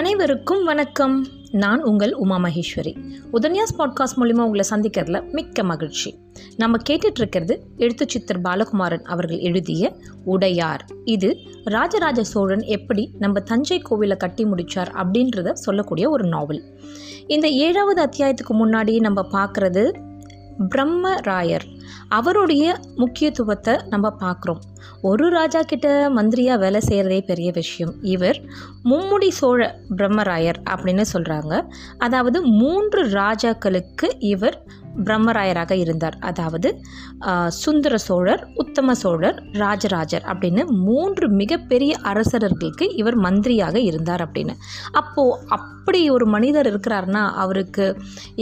அனைவருக்கும் வணக்கம். நான் உங்கள் உமா மகேஸ்வரி. உதன்யாஸ் பாட்காஸ்ட் மூலிமா உங்களை சந்திக்கிறதுல மிக்க மகிழ்ச்சி. நம்ம கேட்டுட்ருக்கிறது எழுத்து சித்தர் பாலகுமாரன் அவர்கள் எழுதிய உடையார். இது ராஜராஜ சோழன் எப்படி நம்ம தஞ்சை கோவிலை கட்டி முடித்தார் அப்படின்றத சொல்லக்கூடிய ஒரு நாவல் இந்த ஏழாவது அத்தியாயத்துக்கு முன்னாடி நம்ம பார்க்குறது பிரம்மராயர். அவருடைய முக்கியத்துவத்தை நம்ம பார்க்குறோம். ஒரு ராஜா கிட்ட மந்திரியாக வேலை செய்கிறதே பெரிய விஷயம். இவர் மும்முடி சோழ பிரம்மராயர் அப்படின்னு சொல்கிறாங்க அதாவது மூன்று ராஜாக்களுக்கு இவர் பிரம்மராயராக இருந்தார். அதாவது சுந்தர சோழர் உத்தம சோழர் ராஜராஜர் அப்படின்னு மூன்று மிகப்பெரிய அரசர்களுக்கு இவர் மந்திரியாக இருந்தார் அப்படின்னு. அப்போது அப்படி ஒரு மனிதர் இருக்கிறாருன்னா அவருக்கு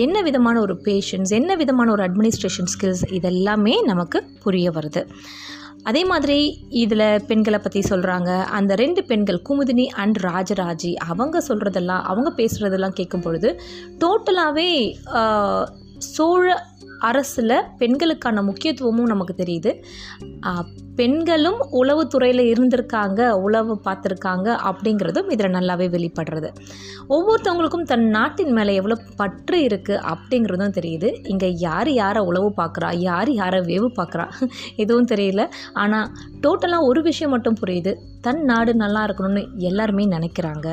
என்ன விதமான ஒரு பேஷன்ஸ் என்ன விதமான ஒரு அட்மினிஸ்ட்ரேஷன் ஸ்கில்ஸ் இதெல்லாமே நமக்கு புரிய வருது. அதே மாதிரி இதில் பெண்களை பற்றி சொல்கிறாங்க அந்த ரெண்டு பெண்கள் குமுதினி அண்ட் ராஜராஜி அவங்க சொல்கிறதெல்லாம் அவங்க பேசுகிறதெல்லாம் கேட்கும் பொழுது டோட்டலாகவே சோழ அரசில் பெண்களுக்கான முக்கியத்துவமும் நமக்கு தெரியுது. பெண்களும் உளவுத்துறையில் இருந்திருக்காங்க உளவு பார்த்துருக்காங்க அப்படிங்கிறதும் இதில் நல்லாவே வெளிப்படுறது. ஒவ்வொருத்தவங்களுக்கும் தன் நாட்டின் மேலே எவ்வளோ பற்று இருக்குது அப்படிங்கிறதும் தெரியுது. இங்கே யார் யாரை உளவு பார்க்குறா யார் யாரை வேவு பார்க்குறா எதுவும் தெரியல. ஆனால் டோட்டலாக ஒரு விஷயம் மட்டும் புரியுது. தன் நாடு நல்லா இருக்கணும்னு எல்லாருமே நினைக்கிறாங்க.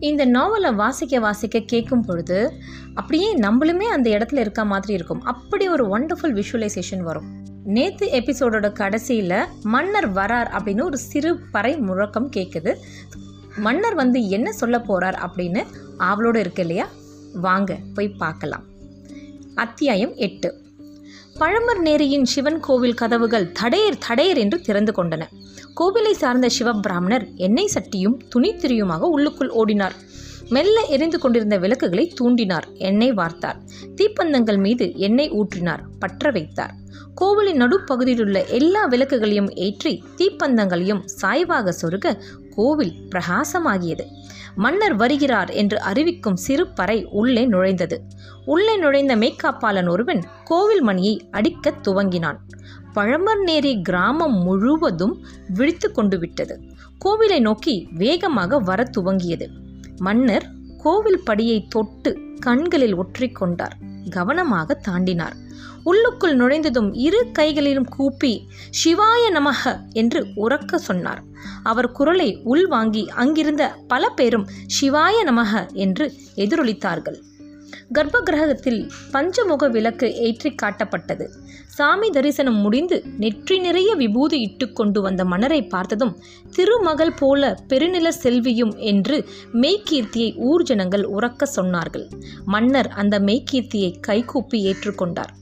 இந்த நாவலை வாசிக்க வாசிக்க கேட்கும் பொழுது அப்படியே நம்மளுமே அந்த இடத்துல இருக்க மாதிரி இருக்கும். அப்படி ஒரு ஒண்டர்ஃபுல் விஷுவலைசேஷன் வரும். நேத்து எபிசோடோட கடைசியில் மன்னர் வரார் அப்படின்னு ஒரு சிறு பறை முழக்கம் கேட்குது மன்னர் வந்து என்ன சொல்ல போகிறார் அப்படின்னு ஆவலோடு இருக்கு இல்லையா? வாங்க போய் பார்க்கலாம். அத்தியாயம் எட்டு. பழமர் நேரியின் சிவன் கோவில் கதவுகள் தடையர் தடையர் என்று திறந்து கொண்டன. கோவிலை சார்ந்த சிவபிராமணர் எண்ணெய் சட்டியும் துணித்திரியுமாக உள்ளுக்குள் ஓடினார். மெல்ல எரிந்து கொண்டிருந்த விளக்குகளை தூண்டினார். எண்ணெய் வார்த்தார். தீப்பந்தங்கள் மீது எண்ணெய் ஊற்றினார். பற்ற வைத்தார். கோவிலின் நடுப்பகுதியிலுள்ள எல்லா விளக்குகளையும் ஏற்றி தீப்பந்தங்களையும் சாய்வாக சொருக கோவில் பிரகாசமாகியது. மன்னர் வருகிறார் என்று அறிவிக்கும் சிறு பறை உள்ளே நுழைந்தது. உள்ளே நுழைந்த மேய்க்காப்பாளன் ஒருவன் கோவில் மணியை அடிக்கத் துவங்கினான். பழமர்நேரி கிராமம் முழுவதும் விழித்து கொண்டு விட்டது கோவிலை நோக்கி வேகமாக வர துவங்கியது. மன்னர் கோவில் படியை தொட்டு கண்களில் ஒற்றிக்கொண்டார். கவனமாக தாண்டினார். உள்ளுக்குள் நுழைந்ததும் இரு கைகளிலும் கூப்பி சிவாய நமக என்று உறக்க சொன்னார். அவர் குரலை உள்வாங்கி அங்கிருந்த பல பேரும் சிவாய நமக என்று எதிரொலித்தார்கள். கர்ப்பகிரகத்தில் பஞ்சமுக விளக்கு ஏற்றி காட்டப்பட்டது. சாமி தரிசனம் முடிந்து நெற்றி நிறைய விபூதி இட்டு கொண்டு வந்த மன்னரை பார்த்ததும் திருமகள் போல பெருநில செல்வியும் என்று மெய்கீர்த்தியை ஊர்ஜனங்கள் உறக்க சொன்னார்கள். மன்னர் அந்த மெய்கீர்த்தியை கைகூப்பி ஏற்றுக்கொண்டார்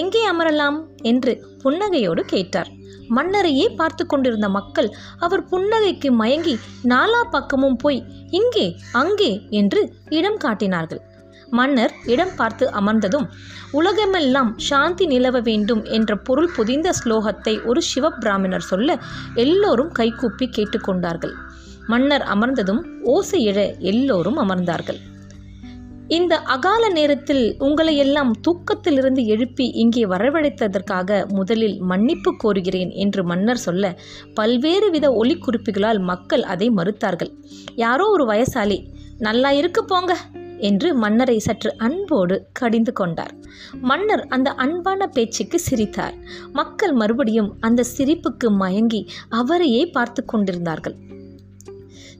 எங்கே அமரலாம்? என்று புன்னகையோடு கேட்டார். மன்னரையே பார்த்து கொண்டிருந்த மக்கள் அவர் புன்னகைக்கு மயங்கி நாலா பக்கமும் போய் இங்கே அங்கே என்று இடம் காட்டினார்கள். மன்னர் இடம் பார்த்து அமர்ந்ததும் உலகமெல்லாம் சாந்தி நிலவ வேண்டும் என்ற பொருள் புதிந்த ஸ்லோகத்தை ஒரு சிவபிராமணர் சொல்ல எல்லோரும் கைகூப்பி கேட்டுக்கொண்டார்கள். மன்னர் அமர்ந்ததும் ஓசை எழ எல்லோரும் அமர்ந்தார்கள். இந்த அகால நேரத்தில் உங்களை எல்லாம் தூக்கத்திலிருந்து எழுப்பி இங்கே வரவழைத்ததற்காக முதலில் மன்னிப்பு கோருகிறேன் என்று மன்னர் சொல்ல பல்வேறு வித ஒலிக்குறிப்புகளால் மக்கள் அதை மறுத்தார்கள். யாரோ ஒரு வயசாளி நல்லா இருக்கு போங்க. என்று மன்னரை சற்று அன்போடு கடிந்து கொண்டார். மன்னர் அந்த அன்பான பேச்சுக்கு சிரித்தார். மக்கள் மறுபடியும் அந்த சிரிப்புக்கு மயங்கி அவரையே பார்த்து கொண்டிருந்தார்கள்.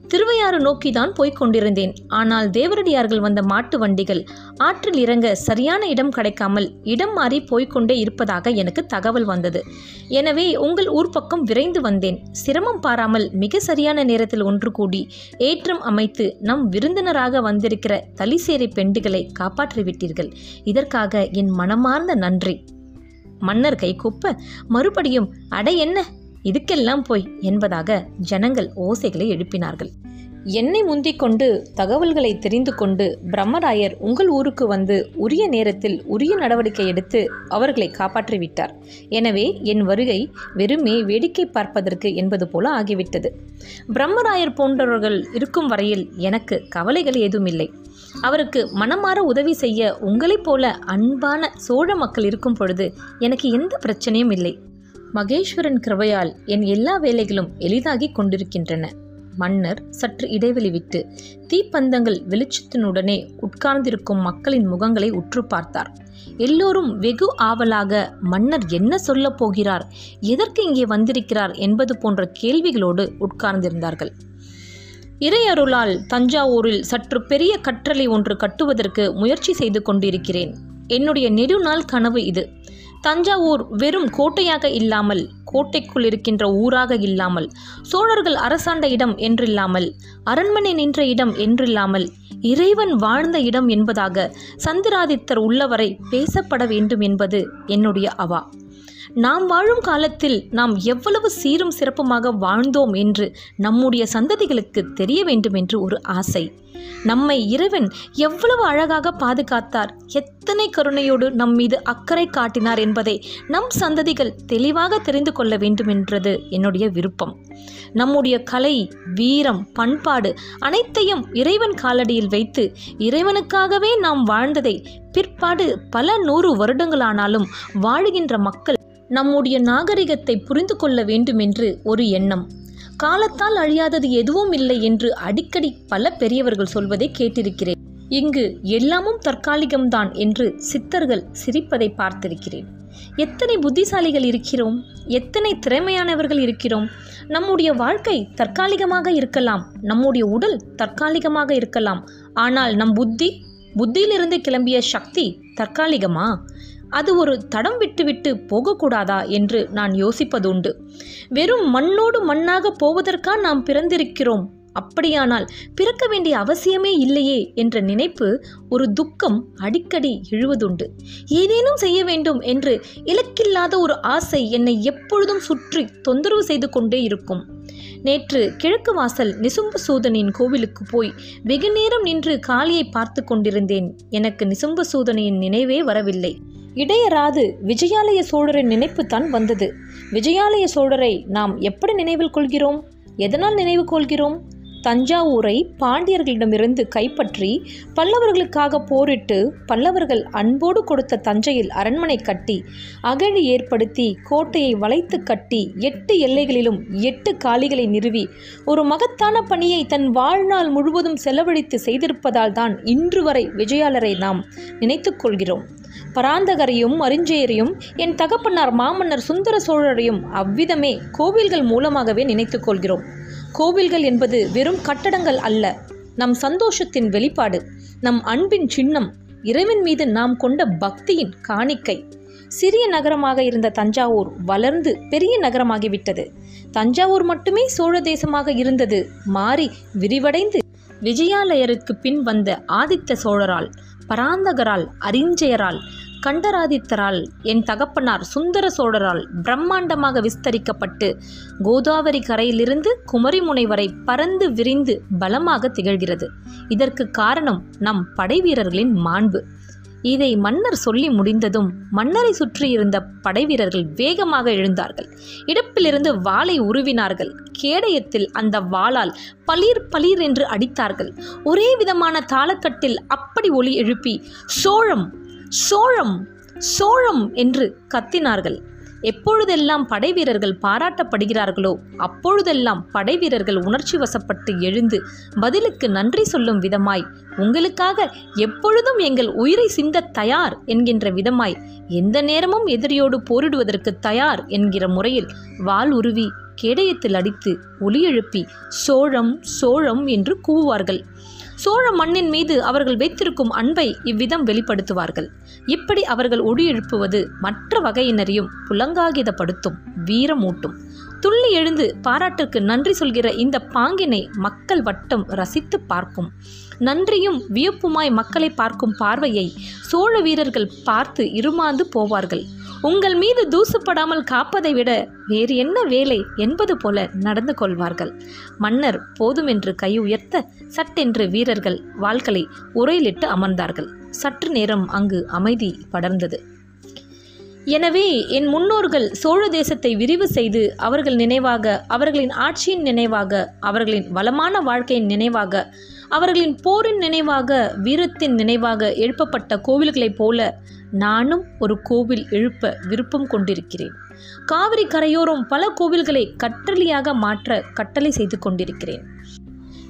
திருவையாறு நோக்கிதான் போய்க் கொண்டிருந்தேன். ஆனால் தேவரடியார்கள் வந்த மாட்டு வண்டிகள் ஆற்றில் இறங்க சரியான இடம் கிடைக்காமல் இடம் மாறி போய்கொண்டே இருப்பதாக எனக்கு தகவல் வந்தது. எனவே உங்கள் ஊர் பக்கம் விரைந்து வந்தேன். சிரமம் பாராமல் மிக சரியான நேரத்தில் ஒன்று கூடி ஏற்றம் அமைத்து நம் விருந்தினராக வந்திருக்கிற தலிசேரி பெண்டுகளை காப்பாற்றிவிட்டீர்கள். இதற்காக என் மனமார்ந்த நன்றி. மன்னர் கைகூப்ப மறுபடியும் அட என்ன? இதுக்கெல்லாம் போய் என்பதாக ஜனங்கள் ஓசைகளை எழுப்பினார்கள். என்னை முந்திக் கொண்டு தகவல்களை தெரிந்து கொண்டு பிரம்மராயர் உங்கள் ஊருக்கு வந்து உரிய நேரத்தில் உரிய நடவடிக்கை எடுத்து அவர்களை காப்பாற்றிவிட்டார். எனவே என் வருகை வெறுமே வேடிக்கை பார்ப்பதற்கு என்பது போல ஆகிவிட்டது. பிரம்மராயர் போன்றவர்கள் இருக்கும் வரையில் எனக்கு கவலைகள் ஏதும் இல்லை அவருக்கு மனமாற உதவி செய்ய உங்களைப் போல அன்பான சோழ மக்கள் இருக்கும் பொழுது எனக்கு எந்த பிரச்சனையும் இல்லை. மகேஸ்வரன் கிருபையால் என் எல்லா வேலைகளும் எளிதாகி கொண்டிருக்கின்றன. மன்னர் சற்று இடைவெளி விட்டு தீப்பந்தங்கள் வெளிச்சத்தினுடனே உட்கார்ந்திருக்கும் மக்களின் முகங்களை உற்று பார்த்தார். எல்லோரும் வெகு ஆவலாக மன்னர் என்ன சொல்லப் போகிறார்? எதற்கு இங்கே வந்திருக்கிறார்? என்பது போன்ற கேள்விகளோடு உட்கார்ந்திருந்தார்கள். இறையருளால் தஞ்சாவூரில் சற்று பெரிய கற்றளை ஒன்று கட்டுவதற்கு முயற்சி செய்து கொண்டிருக்கிறேன். என்னுடைய நெடுநாள் கனவு இது. தஞ்சாவூர் வெறும் கோட்டையாக இல்லாமல் கோட்டைக்குள் இருக்கின்ற ஊராக இல்லாமல் சோழர்கள் அரசாண்ட இடம் என்றில்லாமல் அரண்மனை நின்ற இடம் என்றில்லாமல் இறைவன் வாழ்ந்த இடம் என்பதாக சந்திராதித்தர் உள்ளவரை பேசப்பட வேண்டும் என்பது என்னுடைய அவா. நாம் வாழும் காலத்தில் நாம் எவ்வளவு சீரும் சிறப்புமாக வாழ்ந்தோம் என்று நம்முடைய சந்ததிகளுக்கு தெரிய வேண்டும் என்று ஒரு ஆசை. நம்மை இறைவன் எவ்வளவு அழகாக பாதுகாத்தார் எத்தனை கருணையோடு நம் மீது அக்கறை காட்டினார் என்பதை நம் சந்ததிகள் தெளிவாக தெரிந்து கொள்ள வேண்டும் என்றது என்னுடைய விருப்பம். நம்முடைய கலை வீரம் பண்பாடு அனைத்தையும் இறைவன் காலடியில் வைத்து இறைவனுக்காகவே நாம் வாழ்ந்ததை பிற்பாடு பல நூறு வருடங்களானாலும் வாழுகின்ற மக்கள் நம்முடைய நாகரிகத்தை புரிந்து கொள்ள வேண்டுமென்று ஒரு எண்ணம். காலத்தால் அழியாதது எதுவும் இல்லை என்று அடிக்கடி பல பெரியவர்கள் சொல்வதை கேட்டிருக்கிறேன். இங்கு எல்லாமும் தற்காலிகம்தான் என்று சித்தர்கள் சிரிப்பதை பார்த்திருக்கிறேன். எத்தனை புத்திசாலிகள் இருக்கிறோம்? எத்தனை திறமையானவர்கள் இருக்கிறோம்? நம்முடைய வாழ்க்கை தற்காலிகமாக இருக்கலாம். நம்முடைய உடல் தற்காலிகமாக இருக்கலாம். ஆனால் நம் புத்தி புத்தியிலிருந்து கிளம்பிய சக்தி தற்காலிகமா? அது ஒரு தடம் விட்டுவிட்டு போகக்கூடாதா என்று நான் யோசிப்பதுண்டு. வெறும் மண்ணோடு மண்ணாக போவதற்கா நாம் பிறந்திருக்கிறோம்? அப்படியானால் பிறக்க வேண்டிய அவசியமே இல்லையே என்ற நினைப்பு ஒரு துக்கம் அடிக்கடி எழுவதுண்டு. ஏதேனும் செய்ய வேண்டும் என்று இலக்கில்லாத ஒரு ஆசை என்னை எப்பொழுதும் சுற்றி தொந்தரவு செய்து கொண்டே இருக்கும். நேற்று கிழக்கு வாசல் நிசும்பு சூதனின் கோவிலுக்கு போய் வெகு நேரம் நின்று காளியை பார்த்து கொண்டிருந்தேன். எனக்கு நிசும்பு சூதனையின் நினைவே வரவில்லை. இடையராது விஜயாலய சோழரின் நினைப்பு தான் வந்தது. விஜயாலய சோழரை நாம் எப்படி நினைவில் கொள்கிறோம்? எதனால் நினைவு கொள்கிறோம்? தஞ்சாவூரை பாண்டியர்களிடமிருந்து கைப்பற்றி பல்லவர்களுக்காக போரிட்டு பல்லவர்கள் அன்போடு கொடுத்த தஞ்சையில் அரண்மனை கட்டி அகழி ஏற்படுத்தி கோட்டையை வளைத்து கட்டி எட்டு எல்லைகளிலும் எட்டு காளிகளை நிறுவி ஒரு மகத்தான பணியை தன் வாழ்நாள் முழுவதும் செலவழித்து செய்திருப்பதால் தான் இன்று வரை விஜயாலரை நாம் நினைத்துக் கொள்கிறோம். பராந்தகரையும் அரிஞ்சேயரையும் என் தகப்பனார் மாமன்னர் சுந்தர சோழரையும் அவ்விதமே கோவில்கள் மூலமாகவே நினைத்துக் கொள்கிறோம். கோவில்கள் என்பது வெறும் கட்டடங்கள் அல்ல நம் சந்தோஷத்தின் வெளிப்பாடு நம் அன்பின் சின்னம் இறைவன் மீது நாம் கொண்ட பக்தியின் காணிக்கை. சிறிய நகரமாக இருந்த தஞ்சாவூர் வளர்ந்து பெரிய நகரமாகிவிட்டது. தஞ்சாவூர் மட்டுமே சோழ தேசமாக இருந்தது மாறி விரிவடைந்து விஜயாலயருக்கு பின் வந்த ஆதித்த சோழரால். பராந்தகரால் அரிஞ்சயரால் கண்டராதித்தரால் என் தகப்பனார் சுந்தர சோழரால் பிரம்மாண்டமாக விஸ்தரிக்கப்பட்டு கோதாவரி கரையிலிருந்து குமரிமுனை வரை பறந்து விரிந்து பலமாக திகழ்கிறது. இதற்கு காரணம் நம் படைவீரர்களின் மாண்பு. இதை மன்னர் சொல்லி முடிந்ததும் மன்னரை சுற்றியிருந்த படைவீரர்கள் வேகமாக எழுந்தார்கள். இடுப்பிலிருந்து வாளை உருவினார்கள். கேடயத்தில் அந்த வாளால் பளிர் பளிர் என்று அடித்தார்கள். ஒரே விதமான தாளக்கட்டில் அப்படி ஒலி எழுப்பி சோழம் சோழம் சோழம் என்று கத்தினார்கள். எப்பொழுதெல்லாம் படைவீரர்கள் பாராட்டப்படுகிறார்களோ அப்பொழுதெல்லாம் படைவீரர்கள் உணர்ச்சி வசப்பட்டு எழுந்து பதிலுக்கு நன்றி சொல்லும் விதமாய் உங்களுக்காக எப்பொழுதும் எங்கள் உயிரை சிந்த தயார் என்கின்ற விதமாய் எந்த நேரமும் எதிரியோடு போரிடுவதற்கு தயார் என்கிற முறையில் வாள் உருவி கேடயத்தில் அடித்து ஒலி எழுப்பி சோழம் சோழம் என்று கூவுவார்கள். சோழ மண்ணின் மீது அவர்கள் வைத்திருக்கும் அன்பை இவ்விதம் வெளிப்படுத்துவார்கள். இப்படி அவர்கள் ஒடியெழுப்புவது மற்ற வகையினரையும் புலங்காகிதப்படுத்தும் வீரமூட்டும். துள்ளி எழுந்து பாராட்டுக்கு நன்றி சொல்கிற இந்த பாங்கினை மக்கள் வட்டம் ரசித்து பார்க்கும். நன்றியும் வியப்புமாய் மக்களை பார்க்கும் பார்வையை சோழ வீரர்கள் பார்த்து இருமாந்து போவார்கள். உங்கள் மீது தூசுப்படாமல் காப்பதை விட வேறு என்ன வேலை என்பது போல நடந்து கொள்வார்கள். மன்னர் போதுமென்று கை உயர்த்த சட்டென்று வீரர்கள் வாள்களை உரையிலிட்டு அமர்ந்தார்கள். சற்று நேரம் அங்கு அமைதி படர்ந்தது. எனவே என் முன்னோர்கள் சோழ தேசத்தை விரிவு செய்து அவர்கள் நினைவாக அவர்களின் ஆட்சியின் நினைவாக அவர்களின் வளமான வாழ்க்கையின் நினைவாக அவர்களின் போரின் நினைவாக வீரத்தின் நினைவாக எழுப்பப்பட்ட கோவில்களைப் போல நானும் ஒரு கோவில் எழுப்ப விருப்பம் கொண்டிருக்கிறேன். காவிரி கரையோரம் பல கோவில்களை கற்றளியாக மாற்ற கட்டளை செய்து கொண்டிருக்கிறேன்.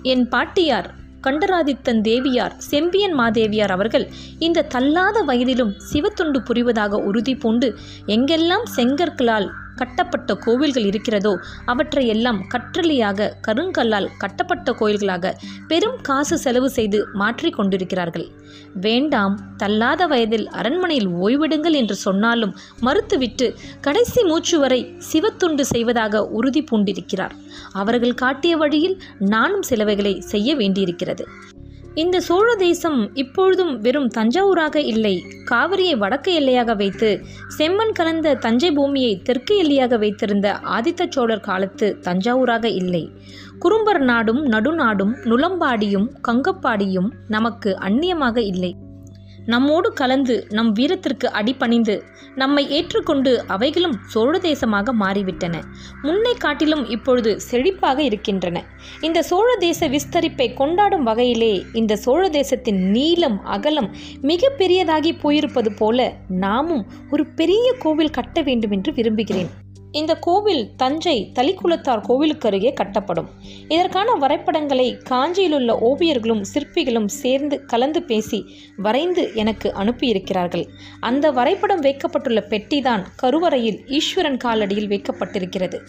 என் பாட்டியார் கண்டராதித்தன் தேவியார் செம்பியன் மாதேவியார் அவர்கள் இந்த தள்ளாத வயதிலும் சிவத்துண்டு புரிவதாக உறுதி பூண்டு எங்கெல்லாம் செங்கற்களால் கட்டப்பட்ட கோவில்கள் இருக்கிறதோ அவற்றையெல்லாம் கற்றலியாக கருங்கல்லால் கட்டப்பட்ட கோயில்களாக பெரும் காசு செலவு செய்து மாற்றிக் கொண்டிருக்கிறார்கள். வேண்டாம் தள்ளாத வயதில் அரண்மனையில் ஓய்விடுங்கள் என்று சொன்னாலும் மறுத்துவிட்டு கடைசி மூச்சு வரை சிவத்துண்டு செய்வதாக உறுதி பூண்டிருக்கிறார். அவர்கள் காட்டிய வழியில் நானும் சிலவைகளை செய்ய வேண்டியிருக்கிறது. இந்த சோழ தேசம் இப்பொழுதும் வெறும் தஞ்சாவூராக இல்லை. காவிரியை வடக்கு எல்லையாக வைத்து செம்மண் கலந்த தஞ்சை பூமியை தெற்கு எல்லையாக வைத்திருந்த ஆதித்த சோழர் காலத்து தஞ்சாவூராக இல்லை. குறும்பர் நாடும் நடுநாடும் நுளம்பாடியும் கங்கப்பாடியும் நமக்கு அந்நியமாக இல்லை. நம்மோடு கலந்து நம் வீரத்திற்கு அடிபணிந்து நம்மை ஏற்றுக்கொண்டு அவைகளும் சோழ தேசமாக மாறிவிட்டன. முன்னை காட்டிலும் இப்பொழுது செழிப்பாக இருக்கின்றன. இந்த சோழ தேச விஸ்தரிப்பை கொண்டாடும் வகையிலே இந்த சோழ தேசத்தின் நீளம் அகலம் மிக பெரியதாகி போயிருப்பது போல நாமும் ஒரு பெரிய கோவில் கட்ட வேண்டும் என்று விரும்புகிறேன். இந்த கோவில் தஞ்சை தலிக்குளத்தார் கோவிலுக்கு அருகே கட்டப்படும். இதற்கான வரைபடங்களை காஞ்சியிலுள்ள ஓவியர்களும் சிற்பிகளும் சேர்ந்து கலந்து பேசி வரைந்து எனக்கு அனுப்பியிருக்கிறார்கள். அந்த வரைபடம் வைக்கப்பட்டுள்ள பெட்டிதான் கருவறையில் ஈஸ்வரன் காலடியில் வைக்கப்பட்டிருக்கிறது.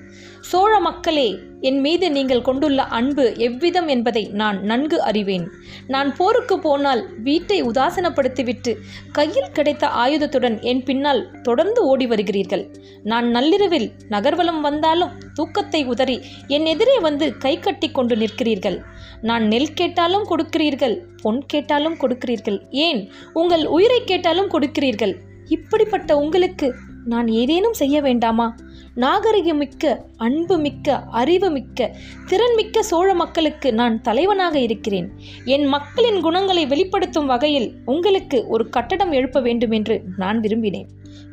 சோழ மக்களே என் மீது நீங்கள் கொண்டுள்ள அன்பு எவ்விதம் என்பதை நான் நன்கு அறிவேன். நான் போருக்கு போனால் வீட்டை உதாசனப்படுத்திவிட்டு கையில் கிடைத்த ஆயுதத்துடன் என் பின்னால் தொடர்ந்து ஓடி வருகிறீர்கள். நான் நள்ளிரவில் நகர்வலம் வந்தாலும் தூக்கத்தை உதறி என் எதிரே வந்து கை கட்டி கொண்டு நிற்கிறீர்கள். நான் நெல் கேட்டாலும் கொடுக்கிறீர்கள் பொன் கேட்டாலும் கொடுக்கிறீர்கள். ஏன்? உங்கள் உயிரை கேட்டாலும் கொடுக்கிறீர்கள். இப்படிப்பட்ட உங்களுக்கு நான் ஏதேனும் செய்ய வேண்டாமா? நாகரிகமிக்க அன்பு மிக்க அறிவு மிக்க திறன்மிக்க சோழ மக்களுக்கு நான் தலைவனாக இருக்கிறேன். என் மக்களின் குணங்களை வெளிப்படுத்தும் வகையில் உங்களுக்கு ஒரு கட்டடம் எழுப்ப வேண்டும் என்று நான் விரும்பினேன்.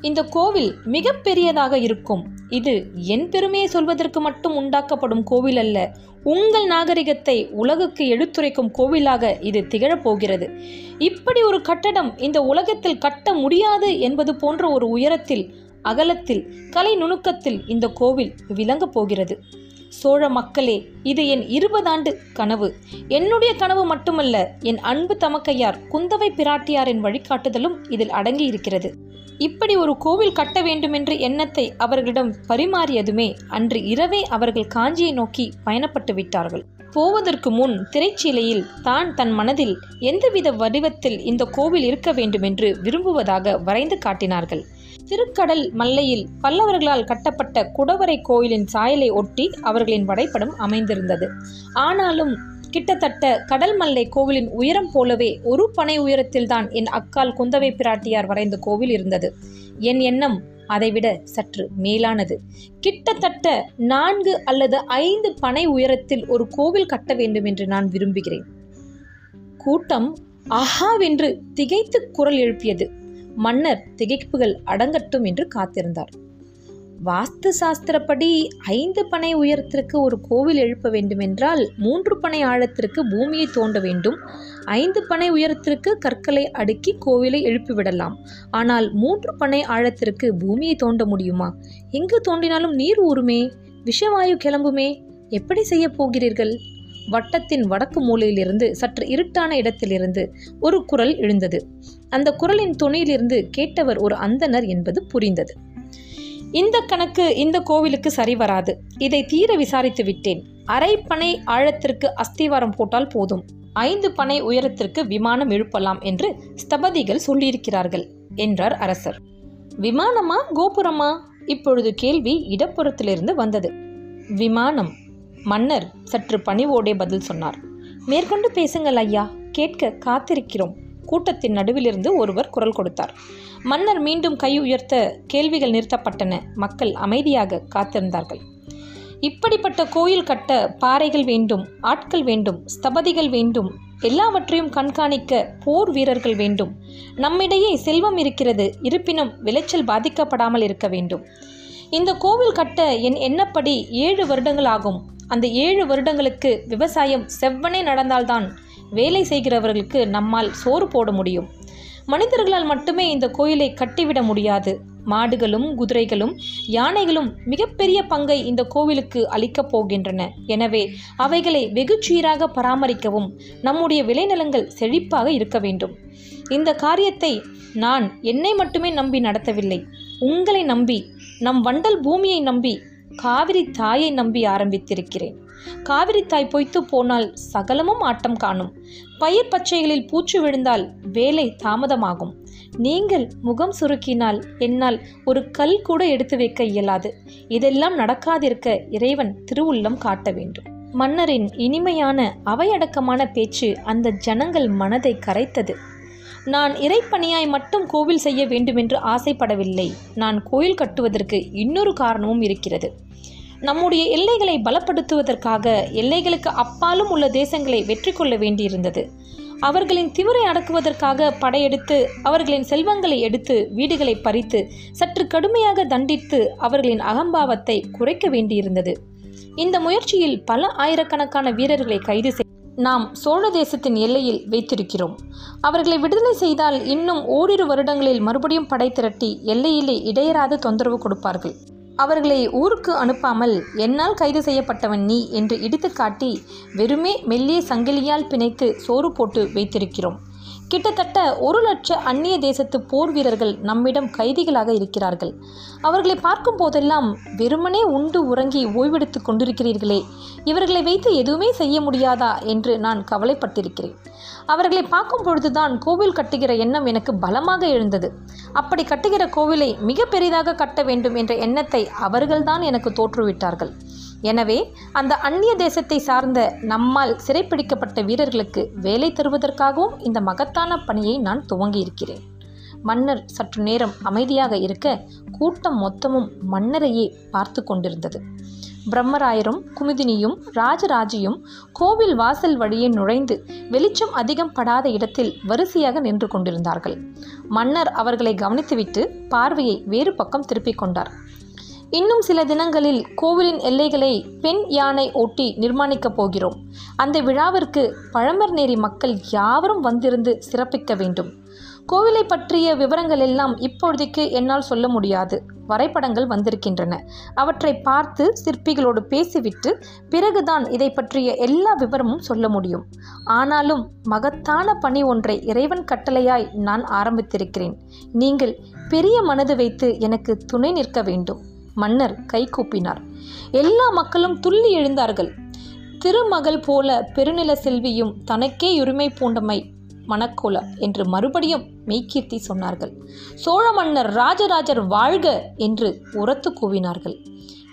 இந்த கோவில் மிக பெரியதாக இருக்கும். இது என் பெருமையை சொல்வதற்கு மட்டும் உண்டாக்கப்படும் கோவில் அல்ல. உங்கள் நாகரிகத்தை உலகுக்கு எடுத்துரைக்கும் கோவிலாக இது திகழப்போகிறது. இப்படி ஒரு கட்டடம் இந்த உலகத்தில் கட்ட முடியாது என்பது போன்ற ஒரு உயரத்தில் அகலத்தில் கலை நுணுக்கத்தில் இந்த கோவில் விளங்கப் போகிறது. சோழ மக்களே இது என் இருபதாண்டு கனவு. என்னுடைய கனவு மட்டுமல்ல என் அன்பு தமக்கையார் குந்தவை பிராட்டியாரின் வழிகாட்டுதலும் இதில் அடங்கி இருக்கிறது இப்படி ஒரு கோவில் கட்ட வேண்டுமென்ற எண்ணத்தை அவர்களிடம் பரிமாறியதுமே அன்று இரவே அவர்கள் காஞ்சியை நோக்கி பயணப்பட்டு விட்டார்கள். போவதற்கு முன் திரைச்சீலையில் தான் தன் மனதில் எந்தவித வடிவத்தில் இந்த கோவில் இருக்க வேண்டுமென்று விரும்புவதாக வரைந்து காட்டினார்கள். திருக்கடல் மல்லையில் பல்லவர்களால் கட்டப்பட்ட குடவரை கோயிலின் சாயலை ஒட்டி அவர்களின் வரைபடம் அமைந்திருந்தது. ஆனாலும் கிட்டத்தட்ட கடல் மல்லை கோவிலின் உயரம் போலவே ஒரு பனை உயரத்தில்தான் என் அக்கால் குந்தவை பிராட்டியார் வரைந்த கோவில் இருந்தது. என் எண்ணம் அதைவிட சற்று மேலானது. கிட்டத்தட்ட நான்கு அல்லது ஐந்து பனை உயரத்தில் ஒரு கோவில் கட்ட வேண்டும் என்று நான் விரும்புகிறேன். கூட்டம் அஹாவென்று திகைத்து குரல் எழுப்பியது. மன்னர் திகைப்புகள் அடங்கட்டும் என்று காத்திருந்தார். வாஸ்து சாஸ்திரப்படி ஐந்து பனை உயரத்திற்கு ஒரு கோவில் எழுப்ப வேண்டுமென்றால் மூன்று பனை ஆழத்திற்கு பூமியை தோண்ட வேண்டும். ஐந்து பனை உயரத்திற்கு கற்களை அடுக்கி கோவிலை எழுப்பிவிடலாம். ஆனால் மூன்று பனை ஆழத்திற்கு பூமியை தோண்ட முடியுமா? எங்கு தோண்டினாலும் நீர் ஊறுமே? விஷவாயு கிளம்புமே? எப்படி செய்ய போகிறீர்கள்? வட்டத்தின் வடக்கு மூலையிலிருந்து சற்று இருட்டான இடத்திலிருந்து ஒரு குரல் எழுந்தது. அந்த குரலின் துணையிலிருந்து கேட்டவர் ஒரு அந்தனர் என்பது புரிந்தது. இந்த கணக்கு இந்த கோவிலுக்கு சரி வராது. இதை தீர விசாரித்து விட்டேன். அரை பனை ஆழத்திற்கு அஸ்திவாரம் போட்டால் போதும். ஐந்து பனை உயரத்திற்கு விமானம் எழுப்பலாம் என்று ஸ்தபதிகள் சொல்லியிருக்கிறார்கள் என்றார் அரசர். விமானமா கோபுரமா? இப்பொழுது கேள்வி இடப்புறத்திலிருந்து வந்தது. விமானம் மன்னர் சற்று பணிவோடே பதில் சொன்னார். மேற்கொண்டு பேசுங்கள் ஐயா. கேட்க காத்திருக்கிறோம். கூட்டத்தின் நடுவிலிருந்து ஒருவர் குரல் கொடுத்தார். மன்னர் மீண்டும் கை உயர்த்த கேள்விகள் நிறுத்தப்பட்டன. மக்கள் அமைதியாக காத்திருந்தார்கள். இப்படிப்பட்ட கோயில் கட்ட பாறைகள் வேண்டும் ஆட்கள் வேண்டும் ஸ்தபதிகள் வேண்டும் எல்லாவற்றையும் கண்காணிக்க போர் வீரர்கள் வேண்டும். நம்மிடையே செல்வம் இருக்கிறது இருப்பினும் விளைச்சல் பாதிக்கப்படாமல் இருக்க வேண்டும். இந்த கோவில் கட்ட என் எண்ணப்படி ஏழு வருடங்கள் ஆகும். அந்த ஏழு வருடங்களுக்கு விவசாயம் செவ்வனே நடந்தால்தான் வேலை செய்கிறவர்களுக்கு நம்மால் சோறு போட முடியும். மனிதர்களால் மட்டுமே இந்த கோயிலை கட்டிவிட முடியாது. மாடுகளும் குதிரைகளும் யானைகளும் மிகப்பெரிய பங்கை இந்த கோவிலுக்கு அளிக்கப் போகின்றன. எனவே அவைகளை வெகு சீராக பராமரிக்கவும் நம்முடைய விளைநிலங்கள் செழிப்பாக இருக்க வேண்டும். இந்த காரியத்தை நான் என்னை மட்டுமே நம்பி நடத்தவில்லை. உங்களை நம்பி நம் வண்டல் பூமியை நம்பி காவிரி தாயை நம்பி ஆரம்பித்திருக்கிறேன். காவிரி தாய் பொய்த்து போனால் சகலமும் ஆட்டம் காணும். பயிர் பச்சைகளில் பூச்சு விழுந்தால் வேலை தாமதமாகும். நீங்கள் முகம் சுருக்கினால் என்னால் ஒரு கல் கூட எடுத்து வைக்க இயலாது. இதெல்லாம் நடக்காதிருக்க இறைவன் திருவுள்ளம் காட்ட வேண்டும். மன்னரின் இனிமையான அவையடக்கமான பேச்சு அந்த ஜனங்கள் மனதை கரைத்தது. நான் இறைப்பணியாய் மட்டும் கோவில் செய்ய வேண்டுமென்று ஆசைப்படவில்லை. நான் கோயில் கட்டுவதற்கு இன்னொரு காரணமும் இருக்கிறது. நம்முடைய எல்லைகளை பலப்படுத்துவதற்காக எல்லைகளுக்கு அப்பாலும் உள்ள தேசங்களை வெற்றி கொள்ள வேண்டியிருந்தது. அவர்களின் திமிரை அடக்குவதற்காக படையெடுத்து அவர்களின் செல்வங்களை எடுத்து வீடுகளை பறித்து சற்று கடுமையாக தண்டித்து அவர்களின் அகம்பாவத்தை குறைக்க வேண்டியிருந்தது. இந்த முயற்சியில் பல ஆயிரக்கணக்கான வீரர்களை கைது செய் நாம் சோழ தேசத்தின் எல்லையில் வைத்திருக்கிறோம். அவர்களை விடுதலை செய்தால் இன்னும் ஓரிரு வருடங்களில் மறுபடியும் படை திரட்டி எல்லையிலே இடையராது தொந்தரவு கொடுப்பார்கள். அவர்களை ஊருக்கு அனுப்பாமல் என்னால் கைது செய்யப்பட்டவன் நீ என்று இடித்து காட்டி வெறுமே மெல்லிய சங்கிலியால் பிணைத்து சோறு போட்டு வைத்திருக்கிறோம். கிட்டத்தட்ட ஒரு லட்ச அந்நிய தேசத்து போர் வீரர்கள் நம்மிடம் கைதிகளாக இருக்கிறார்கள். அவர்களை பார்க்கும் போதெல்லாம் வெறுமனே உண்டு உறங்கி ஓய்வெடுத்து கொண்டிருக்கிறீர்களே. இவர்களை வைத்து எதுவுமே செய்ய முடியாதா என்று நான் கவலைப்பட்டிருக்கிறேன். அவர்களை பார்க்கும் பொழுதுதான் கோவில் கட்டுகிற எண்ணம் எனக்கு பலமாக எழுந்தது. அப்படி கட்டுகிற கோவிலை மிக பெரிதாக கட்ட வேண்டும் என்ற எண்ணத்தை அவர்கள்தான் எனக்கு தோற்றுவிட்டார்கள். எனவே அந்த அந்நிய தேசத்தை சார்ந்த நம்மால் சிறைப்பிடிக்கப்பட்ட வீரர்களுக்கு வேலை தருவதற்காகவும் இந்த மகத்தான பணியை நான் துவங்கியிருக்கிறேன். மன்னர் சற்று நேரம் அமைதியாக இருக்க கூட்டம் மொத்தமும் மன்னரையே பார்த்து கொண்டிருந்தது. பிரம்மராயரும் குமுதினியும் ராஜராஜியும் கோவில் வாசல் வழியே நுழைந்து வெளிச்சம் அதிகம் படாத இடத்தில் வரிசையாக நின்று கொண்டிருந்தார்கள். மன்னர் அவர்களை கவனித்துவிட்டு பார்வையை வேறு பக்கம் திருப்பிக் கொண்டார். இன்னும் சில தினங்களில் கோவிலின் எல்லைகளை பெண் யானை ஓட்டி நிர்மாணிக்கப் போகிறோம். அந்த விழாவிற்கு பழமர்நேரி மக்கள் யாவரும் வந்திருந்து சிறப்பிக்க வேண்டும். கோவிலை பற்றிய விவரங்கள் எல்லாம் இப்பொழுதைக்கு என்னால் சொல்ல முடியாது. வரைபடங்கள் வந்திருக்கின்றன. அவற்றை பார்த்து சிற்பிகளோடு பேசிவிட்டு பிறகுதான் இதை பற்றிய எல்லா விவரமும் சொல்ல முடியும். ஆனாலும் மகத்தான பணி ஒன்றை இறைவன் கட்டளையாய் நான் ஆரம்பித்திருக்கிறேன். நீங்கள் பெரிய மனது வைத்து எனக்கு துணை நிற்க வேண்டும். மன்னர் கை கூப்பினார். எல்லா மக்களும் துள்ளி எழுந்தார்கள். திருமகள் போல பெருநில செல்வியும் தனக்கே உரிமை பூண்டமை மணக்கோல என்று மறுபடியும் மெய்கீர்த்தி சொன்னார்கள். சோழ மன்னர் ராஜராஜர் வாழ்க என்று உரத்து கூவினார்கள்.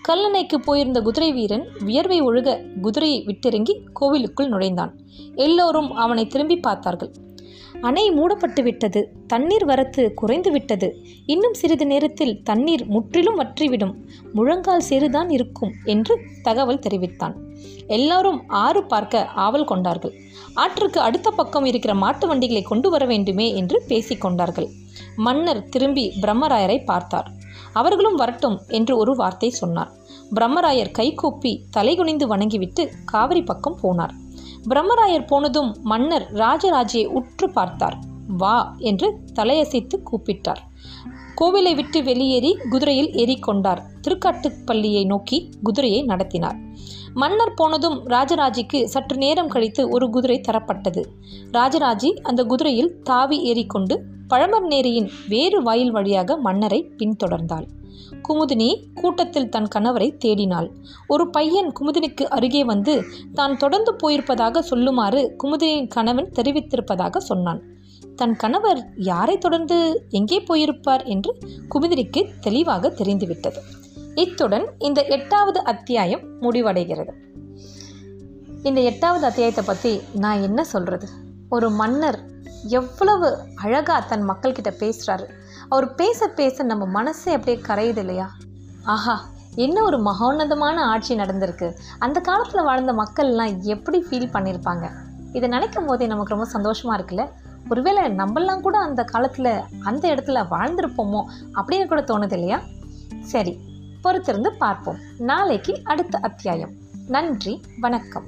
கல்லணைக்கு போயிருந்த குதிரை வீரன் வியர்வை ஒழுக குதிரையை விட்டிறங்கி கோவிலுக்குள் நுழைந்தான். எல்லோரும் அவனை திரும்பி பார்த்தார்கள். அணை மூடப்பட்டு விட்டது தண்ணீர் வரத்து குறைந்து விட்டது. இன்னும் சிறிது நேரத்தில் தண்ணீர் முற்றிலும் வற்றிவிடும். முழங்கால் சிறுதான் இருக்கும் என்று தகவல் தெரிவித்தான். எல்லாரும் ஆறு பார்க்க ஆவல் கொண்டார்கள். ஆற்றுக்கு அடுத்த பக்கம் இருக்கிற மாட்டு வண்டிகளை கொண்டு வர வேண்டுமே என்று பேசிக்கொண்டார்கள் மன்னர் திரும்பி பிரம்மராயரை பார்த்தார். அவர்களும் வரட்டும் என்று ஒரு வார்த்தை சொன்னார். பிரம்மராயர் கைகூப்பி தலைகுனிந்து வணங்கிவிட்டு காவிரி பக்கம் போனார். பிரம்மராயர் போனதும் மன்னர் ராஜராஜையை உற்று பார்த்தார். வா என்று தலையசைத்து கூப்பிட்டார். கோவிலை விட்டு வெளியேறி குதிரையில் ஏறிக்கொண்டார் திருக்காட்டுப்பள்ளியை நோக்கி குதிரையை நடத்தினார். மன்னர் போனதும் ராஜராஜிக்கு சற்று நேரம் கழித்து ஒரு குதிரை தரப்பட்டது. ராஜராஜி அந்த குதிரையில் தாவி ஏறிக்கொண்டு பழமர்நேரியின் வேறு வாயில் வழியாக மன்னரை பின்தொடர்ந்தாள். குமுதினி கூட்டத்தில் தன் கணவரை தேடினாள். ஒரு பையன் குமுதினிக்கு அருகே வந்து தான் தொடர்ந்து போயிருப்பதாக சொல்லுமாறு குமுதினியின் கணவன் தெரிவித்திருப்பதாக சொன்னான். தன் கணவர் யாரை தொடர்ந்து எங்கே போயிருப்பார்? என்று குமுதினிக்கு தெளிவாக தெரிந்துவிட்டது. இத்துடன் இந்த எட்டாவது அத்தியாயம் முடிவடைகிறது. இந்த எட்டாவது அத்தியாயத்தை பற்றி நான் என்ன சொல்கிறது ஒரு மன்னர் எவ்வளவு அழகாக தன் மக்கள்கிட்ட பேசுகிறாரு அவர் பேச பேச நம்ம மனசே அப்படியே கரையுது இல்லையா? ஆஹா என்ன ஒரு மகோன்னதமான ஆட்சி நடந்திருக்கு. அந்த காலத்தில் வாழ்ந்த மக்கள்லாம் எப்படி ஃபீல் பண்ணியிருப்பாங்க இதை நினைக்கும் போதே நமக்கு ரொம்ப சந்தோஷமாக இருக்குல்ல? ஒருவேளை நம்மளாம் கூட அந்த காலத்தில் அந்த இடத்துல வாழ்ந்திருப்போமோ அப்படின்னு கூட தோணுது இல்லையா? சரி பொறுத்திருந்து பார்ப்போம். நாளைக்கு அடுத்த அத்தியாயம். நன்றி வணக்கம்.